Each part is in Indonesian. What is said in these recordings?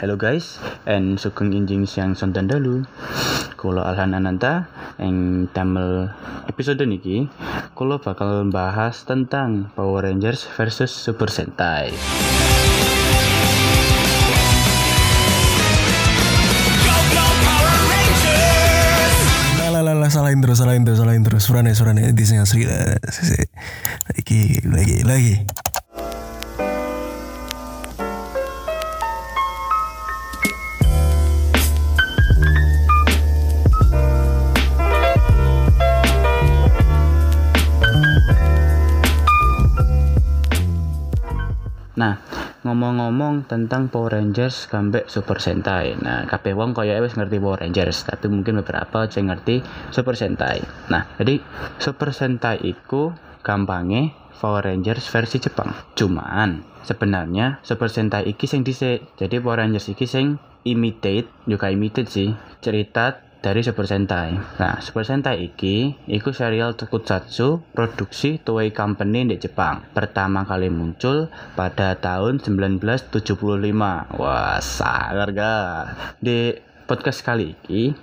Hello guys, and sugeng injing siang sonten dalu. Kula Alhan Ananta ing damel episode niki kula bakal bahas tentang Power Rangers versus Super Sentai. Lah lah lah salahin terus salahin terus salahin terus surane surane di sini asli lah. lagi lagi lagi Nah, ngomong-ngomong tentang Power Rangers kambek Super Sentai. Nah, kabeh wong kaya wis ngerti Power Rangers, tapi mungkin beberapa sing ngerti Super Sentai. Nah, jadi Super Sentai iku gampangnya Power Rangers versi Jepang. Cuman sebenarnya Super Sentai iki sing dhisik. Jadi Power Rangers iki sing imitate, juga imitate sih cerita dari Super Sentai. Nah, Super Sentai iki iku serial tokusatsu produksi Toei Company di Jepang. Pertama kali muncul pada tahun 1975. Wah, sangar gak? Di podcast kali ini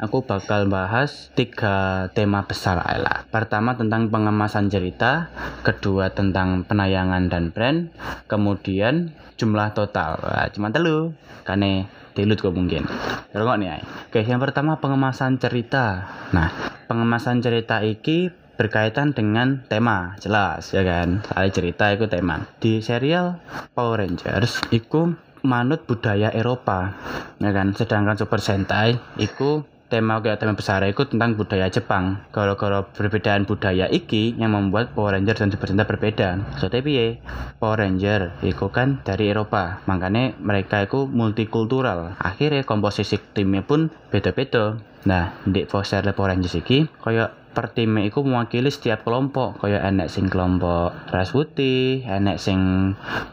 aku bakal bahas tiga tema besar lah. Pertama tentang pengemasan cerita, kedua tentang penayangan dan brand, kemudian jumlah total. Wah, cuma telu. Kane dilut kok mungkin. Rungok nih ay. Oke, yang pertama pengemasan cerita. Nah, pengemasan cerita iki berkaitan dengan tema jelas ya kan soalnya cerita itu tema di serial Power Rangers itu manut budaya Eropa ya kan sedangkan Super Sentai itu tema kayak tema besar itu tentang budaya Jepang. Kalau-kalau perbedaan budaya iki yang membuat Power Ranger dan Super Sentai berbeda. So tapi ya Power Ranger itu kan dari Eropa, makanya mereka itu multikultural. Akhirnya komposisi timnya pun beda-beda. Nah, di Foster Power Rangers iki kayak per tim iku mewakili setiap kelompok kaya enek sing kelompok ras putih enek sing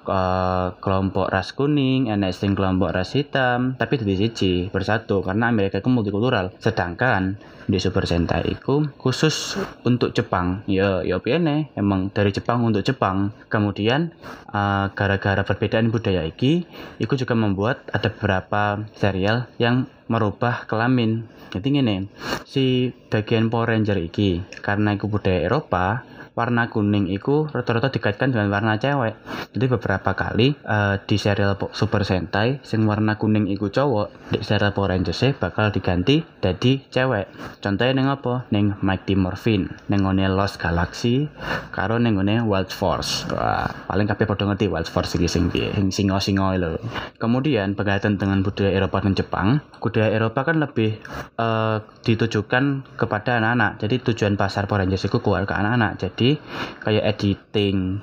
uh, kelompok ras kuning enek sing kelompok ras hitam tapi dari siji bersatu karena Amerika itu multikultural. Sedangkan di Super Sentai itu khusus untuk Jepang. Ya ya piene emang dari Jepang untuk Jepang. Kemudian uh, gara-gara perbedaan budaya iki itu juga membuat ada beberapa serial yang merubah kelamin. Jadi gini si bagian Power Ranger iki karena itu budaya Eropa warna kuning itu rata-rata dikaitkan dengan warna cewek. Jadi beberapa kali uh, di serial Super Sentai sing warna kuning itu cowok di serial Power Rangers bakal diganti jadi cewek. Contohnya neng apa? Neng Mighty Morphin neng ngone Lost Galaxy karo neng ngone Wild Force. Wah, paling kabeh padha ngerti Wild Force iki sing piye sing singo-singo lho. Kemudian berkaitan dengan budaya Eropa dan Jepang. Budaya Eropa kan lebih uh, ditujukan kepada anak-anak. Jadi tujuan pasar Power Rangers itu keluar ke anak-anak. Jadi kayak editing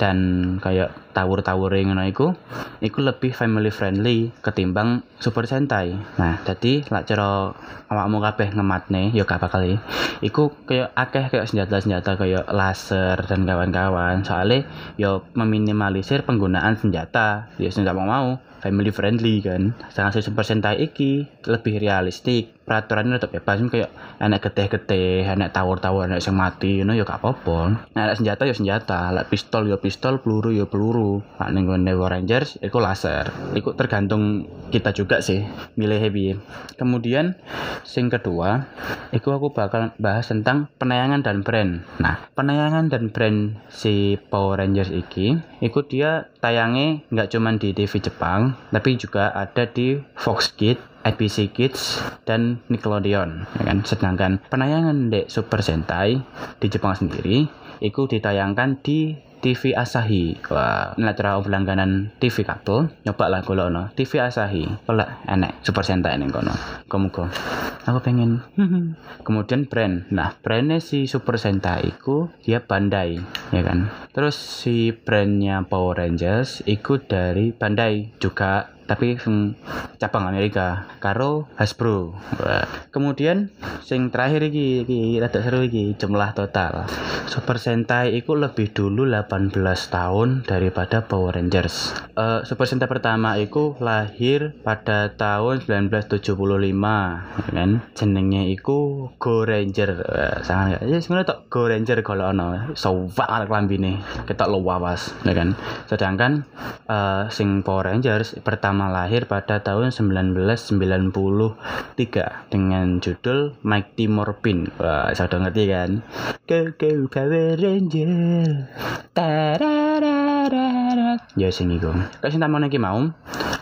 dan kayak tawur-tawuring ngono iku iku lebih family friendly ketimbang Super Sentai. Nah, jadi lak cara awakmu kabeh ngematne ya gak bakal iku kayak akeh kayak senjata-senjata kayak laser dan kawan-kawan. Soalnya ya meminimalisir penggunaan senjata. Ya senjata mau mau family friendly kan. Sedangkan Super Sentai iki lebih realistik. Peraturannya tetap bebas kayak anak geteh-geteh, anak tawur-tawur, anak sing mati, you know, ya gak apa-apa. Nah, senjata ya senjata, lek pistol ya pistol, peluru ya peluru. Nah, ning Power Rangers itu laser. Itu tergantung kita juga sih milih happy. Kemudian sing kedua, itu aku bakal bahas tentang penayangan dan brand. Nah, penayangan dan brand si Power Rangers iki, itu dia tayangnya nggak cuma di TV Jepang, tapi juga ada di Fox Kids IPC Kids dan Nickelodeon ya kan sedangkan penayangan di Super Sentai di Jepang sendiri itu ditayangkan di TV Asahi. Wah. Ini cara langganan TV kabel. Nyoba lah kalau no TV Asahi. Pelak enek Super Sentai ini kono. Kamu kok aku pengen kemudian brand. Nah brandnya si Super Sentai itu dia Bandai ya kan? Terus si brandnya Power Rangers itu dari Bandai juga tapi cabang Amerika karo Hasbro. Kemudian sing terakhir iki iki rada seru iki jumlah total. Super Sentai itu lebih dulu 18 tahun daripada Power Rangers. Uh, Super Sentai pertama itu lahir pada tahun 1975 ya kan? Jenengnya itu Go Ranger. Uh, sangat ya sebenarnya tok Go Ranger kalau ono sowak anak lambine kita lo wawas ya kan? Sedangkan uh, sing Power Rangers pertama pertama lahir pada tahun 1993 dengan judul Mighty Morphin. Wah, saya udah ngerti kan? Go go Power Ranger. Tarararara. Ya sing iku. Kayak sing tamun iki mau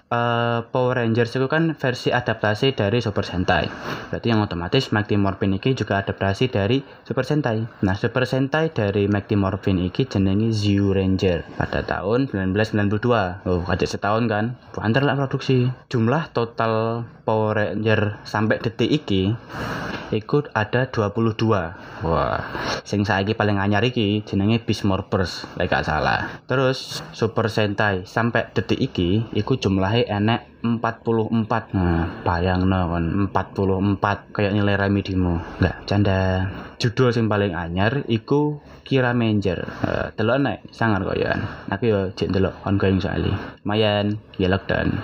eh, Power Rangers itu kan versi adaptasi dari Super Sentai. Berarti yang otomatis Mighty Morphin iki juga adaptasi dari Super Sentai. Nah, Super Sentai dari Mighty Morphin iki jenenge Zyu Ranger pada tahun 1992. Oh, kaget setahun kan. Antar lah produksi. Jumlah total Power Ranger sampai detik iki ikut ada 22 wah sing saiki paling anyar iki jenenge Beast Morphers lek gak salah terus Super Sentai sampai detik iki iku jumlahnya enek 44 nah bayangno kon 44 kayak nilai Ramidimu. Enggak canda. Judul sing paling anyar iku Kira Manger. Uh, delok nek sangar koyoan tapi yo jek delok ongoing soalnya lumayan ya lockdown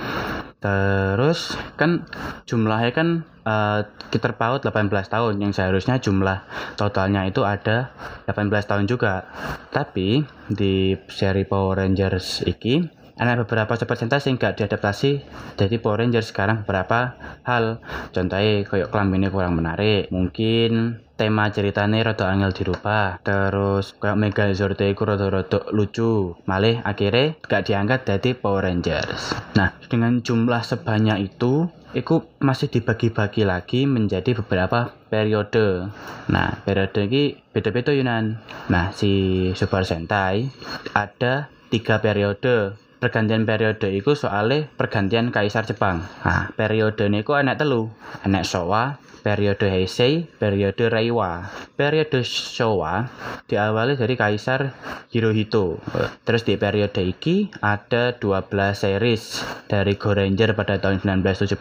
Terus kan jumlahnya kan uh, kita terpaut 18 tahun. Yang seharusnya jumlah totalnya itu ada 18 tahun juga. Tapi di seri Power Rangers iki ada beberapa super sentai sing gak diadaptasi. Jadi Power Rangers sekarang beberapa hal. Contohnya kayak kelaminnya kurang menarik. Mungkin tema ceritanya rada angel dirubah terus kayak Megazord iku rada-rada lucu. Malih akhirnya gak diangkat jadi Power Rangers. Nah dengan jumlah sebanyak itu itu masih dibagi-bagi lagi menjadi beberapa periode. Nah periode ini beda-beda Yunan. Nah si Super Sentai ada tiga periode pergantian periode itu soalnya pergantian kaisar Jepang. Nah, periode ini enak telu, enak Showa, periode Heisei, periode Reiwa. Periode Showa diawali dari kaisar Hirohito. Terus di periode iki ada 12 series dari Go Ranger pada tahun 1975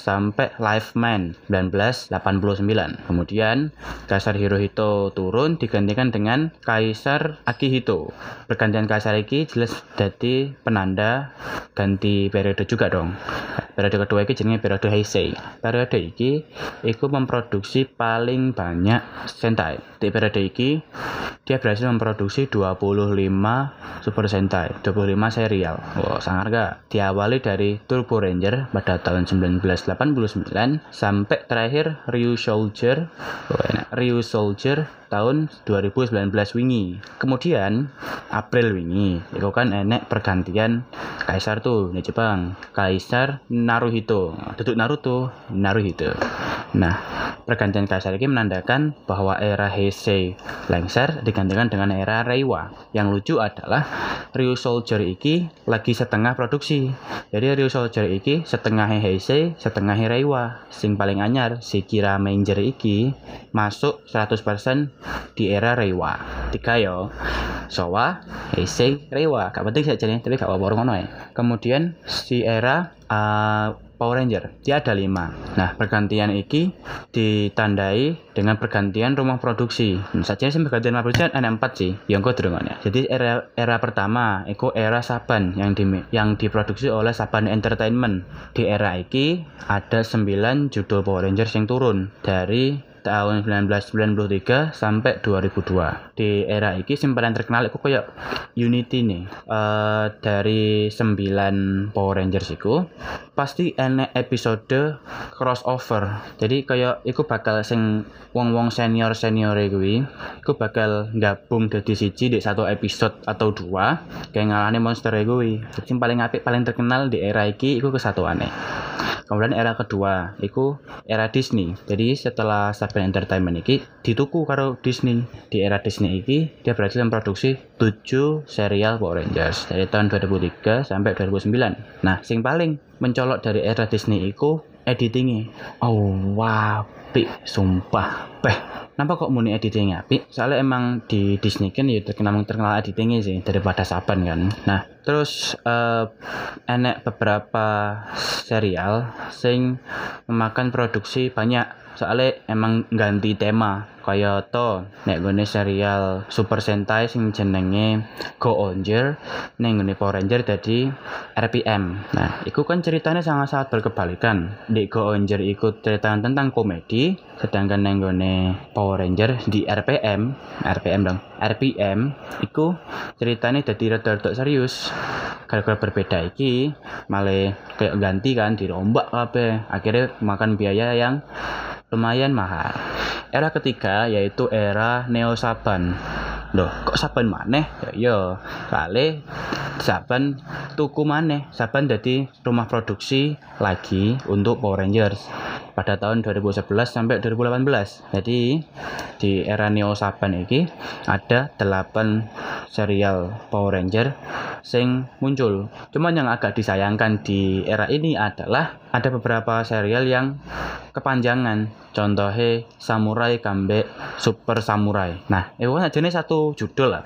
sampai Life Man 1989. Kemudian kaisar Hirohito turun digantikan dengan kaisar Akihito. Pergantian kaisar iki jelas jadi penanda ganti periode juga dong. Periode kedua iki jenenge periode Heisei. Periode iki iku memproduksi paling banyak Sentai. Di periode iki dia berhasil memproduksi 25 Super Sentai, 25 serial. Wow, sangat gak? Diawali dari Turbo Ranger pada tahun 1989 sampai terakhir Ryu Soldier, oh, enak, Ryu Soldier tahun 2019 wingi. Kemudian April wingi, itu kan enek pergantian kaisar tuh di Jepang. Kaisar Naruhito, duduk Naruto, Naruhito. Nah, pergantian kaisar ini menandakan bahwa era Heisei lengser digantikan dengan era Reiwa. Yang lucu adalah Ryu Soldier iki lagi setengah produksi. Jadi Ryu Soldier iki setengah Heisei, setengah Reiwa. Sing paling anyar si Kira Manger iki masuk 100% di era Reiwa. Tiga yo. Showa, Heisei, Reiwa. Gak penting saja nih, tapi gak apa-apa ngono ya. Kemudian si era uh, Power Ranger. Dia ada lima. Nah pergantian iki ditandai dengan pergantian rumah produksi. Nah, saja sih pergantian rumah produksi ada empat sih. Yang kau ya. Jadi era era pertama itu era Saban yang di yang diproduksi oleh Saban Entertainment. Di era iki ada 9 judul Power Rangers yang turun. Dari tahun 1993 sampai 2002 di era iki sing paling terkenal itu kayak Unity nih. Uh, dari 9 Power Rangers itu pasti enek episode crossover. Jadi kayak iku bakal sing wong-wong senior senior kuwi iku bakal gabung dari siji di satu episode atau dua kayak ngalahnya monster kuwi. Sing paling apik paling terkenal di era iki iku kesatuannya kemudian era kedua iku era Disney. Jadi setelah Saban Entertainment iki dituku karo Disney. Di era Disney iki dia berhasil memproduksi 7 serial Power Rangers dari tahun 2003 sampai 2009 nah sing paling mencolok dari era Disney iku editingnya. Oh wow pi sumpah peh Kenapa kok muni editingnya api? Soalnya emang di Disney kan ya terkenal terkenal editingnya sih daripada Saban kan. Nah, terus uh, enek beberapa serial sing memakan produksi banyak soalnya emang ganti tema kaya to nek serial Super Sentai sing jenenge Go Ranger ning gone Power Ranger dadi RPM nah iku kan ceritanya sangat-sangat berkebalikan di Go Ranger iku cerita tentang komedi sedangkan nenggone Power Ranger di RPM RPM dong RPM iku ceritanya jadi rada-rada serius. Gara-gara berbeda iki malah kayak ganti kan dirombak kabeh. Akhirnya makan biaya yang lumayan mahal. Era ketiga yaitu era Neo Saban. Loh, kok Saban maneh? Ya iya, kali Saban tuku maneh. Saban jadi rumah produksi lagi untuk Power Rangers pada tahun 2011 sampai 2018. Jadi di era Neo Saban ini ada 8 serial Power Ranger sing muncul. Cuman yang agak disayangkan di era ini adalah ada beberapa serial yang kepanjangan. Contohnya Samurai Kambe Super Samurai. Nah, itu kan jenis satu judul lah.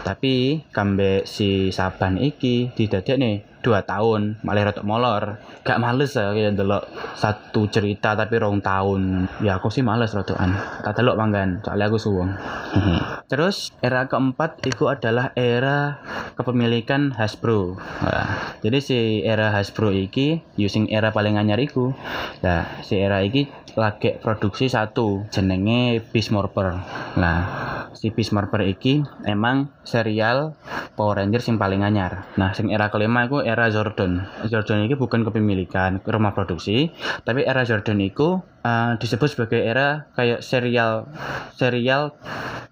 Tapi Kambe si Saban iki didadek nih dua tahun malah rotok molor. Gak males ya kayak delok satu cerita tapi rong tahun. Ya aku sih males rotokan tak delok manggan soalnya aku suwung. Terus era keempat itu adalah era kepemilikan Hasbro. Nah, jadi si era Hasbro iki using era paling anyar iku. Nah si era iki lagi produksi satu jenenge Beast Morpher. Nah si Beast Morpher iki emang serial Power Rangers yang paling anyar. Nah sing era kelima itu era Jordan. Jordan ini bukan kepemilikan rumah produksi tapi era Jordan itu uh, disebut sebagai era kayak serial serial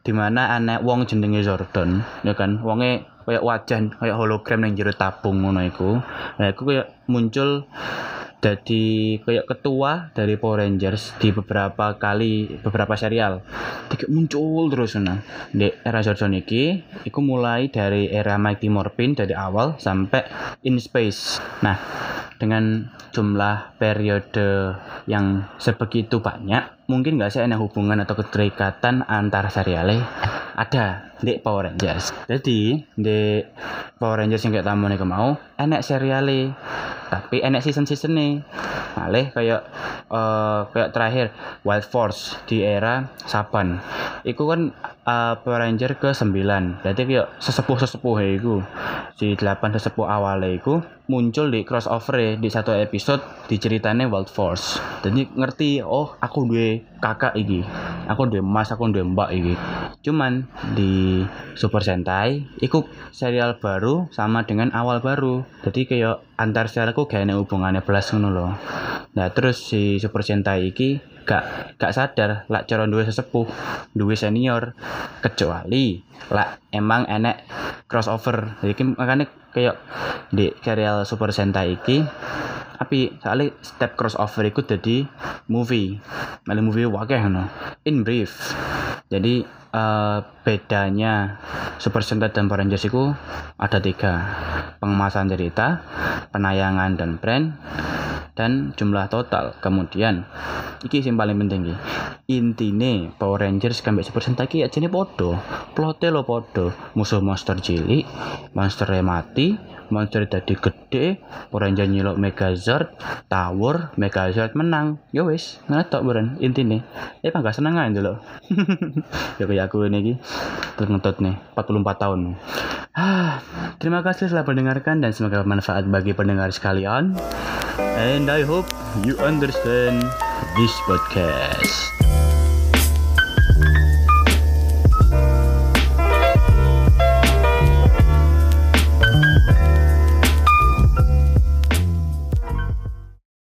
di mana anak wong jenenge Jordan ya kan? Wonge kayak wajah kayak hologram yang jero tabung ngono iku. Nah iku kayak muncul jadi kayak ketua dari Power Rangers di beberapa kali beberapa serial. Tiga muncul terus nah. Di era Jordan ini itu mulai dari era Mighty Morphin dari awal sampai In Space. Nah dengan jumlah periode yang sebegitu banyak mungkin nggak sih ada hubungan atau keterikatan antar serialnya ada di Power Rangers. Jadi di Power Rangers yang kayak tamu nih mau enak serialnya tapi enak season season nih malah kayak uh, kayak terakhir Wild Force di era Saban. Itu kan uh, Power Ranger ke 9 berarti kayak sesepuh sesepuh itu di 8 sesepuh awalnya itu muncul di crossover di satu episode di ceritanya Wild Force. Jadi ngerti oh aku dua kakak iki. Aku dua mas aku dua mbak iki. Cuman di Super Sentai itu serial baru sama dengan awal baru. Jadi kayak antar serial aku gak hubungannya belas ngono loh nah terus si Super Sentai iki gak gak sadar lak cara duwe sesepuh duwe senior kecuali lak emang enek crossover. Jadi makanya kayak di serial Super Sentai iki tapi soalnya step crossover itu jadi movie. Malah movie wakeh no in brief. Jadi uh, bedanya Super Sentai dan Power Rangers itu ada tiga. Pengemasan cerita penayangan dan brand dan jumlah total. Kemudian iki sing paling penting iki. Intine Power Rangers kambek Super Sentai iki ajene podo plote lo podo musuh monster cilik monster mati monster tadi gede Power Ranger nyilok Megazord Tower Megazord menang. Ya wis ngono buran intine. Eh pangga seneng aja dulu ya kayak aku ini iki. Ngetut nih 44 tahun. Ah terima kasih telah mendengarkan dan semoga bermanfaat bagi pendengar sekalian and I hope you understand this podcast.